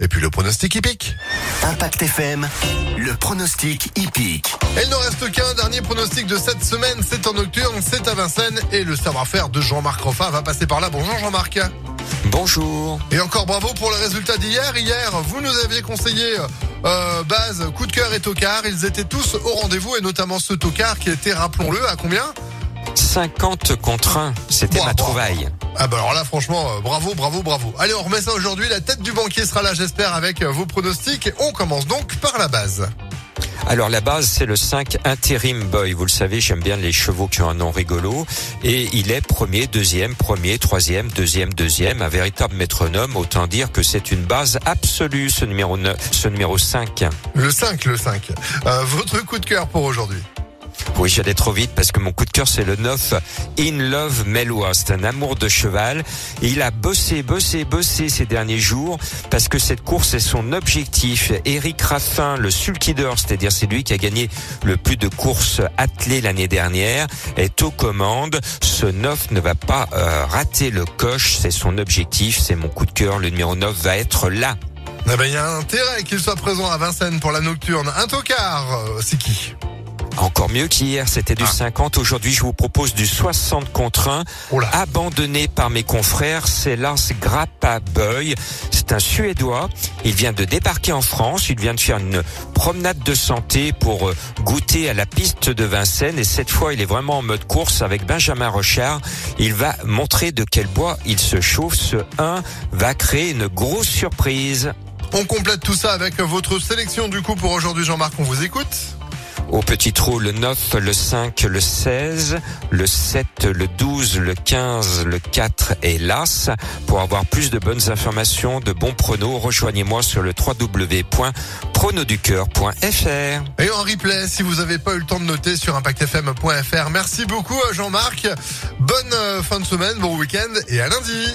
Et puis le pronostic hippique. Impact FM, le pronostic hippique. Et il ne reste qu'un dernier pronostic de cette semaine. C'est en nocturne, c'est à Vincennes. Et le savoir-faire de Jean-Marc Roffin va passer par là. Bonjour Jean-Marc. Bonjour. Et encore bravo pour le résultat d'hier. Hier, vous nous aviez conseillé euh, base, coup de cœur et tocard. Ils étaient tous au rendez-vous et notamment ce tocard qui était, rappelons-le, à combien? 50 contre 1, c'était Bon, ma bon. trouvaille. Ah bah alors là franchement euh, bravo bravo bravo. Allez on remet ça aujourd'hui. La tête du banquier sera là j'espère avec euh, vos pronostics. On commence donc par la base. Alors la base c'est le 5 Interim Boy. Vous le savez, j'aime bien les chevaux qui ont un nom rigolo. Et il est premier, deuxième, premier, troisième, deuxième, deuxième. Un véritable métronome. Autant dire que c'est une base absolue ce numéro 9, ce numéro 5. Le 5 le 5. Euh, votre coup de cœur pour aujourd'hui. Oui, j'allais trop vite parce que mon coup de cœur c'est le 9 In Love Melois. C'est un amour de cheval. Il a bossé, bossé, bossé ces derniers jours parce que cette course est son objectif. Eric Raffin, le sulkidor, c'est-à-dire c'est lui qui a gagné le plus de courses attelées l'année dernière, est aux commandes. Ce 9 ne va pas euh, rater le coche. C'est son objectif. C'est mon coup de cœur. Le numéro 9 va être là. Eh ben il y a intérêt qu'il soit présent à Vincennes pour la nocturne. Un tocard, euh, c'est qui? Encore mieux qu'hier, c'était du Ah. 50. Aujourd'hui, je vous propose du 60 contre 1. Oh là. abandonné par mes confrères, c'est Lars Grappa Boy. C'est un Suédois. Il vient de débarquer en France. Il vient de faire une promenade de santé pour euh, goûter à la piste de Vincennes. Et cette fois, il est vraiment en mode course avec Benjamin Rochard. Il va montrer de quel bois il se chauffe. Ce 1 va créer une grosse surprise. On complète tout ça avec votre sélection du coup pour aujourd'hui Jean-Marc. On vous écoute. Au petit trou, le 9, le 5, le 16, le 7, le 12, le 15, le 4 et l'As. Pour avoir plus de bonnes informations, de bons pronos, rejoignez-moi sur le www.pronoducœur.fr. Et en replay, si vous n'avez pas eu le temps de noter sur impactfm.fr. Merci beaucoup Jean-Marc. Bonne euh, fin de semaine, bon week-end et à lundi.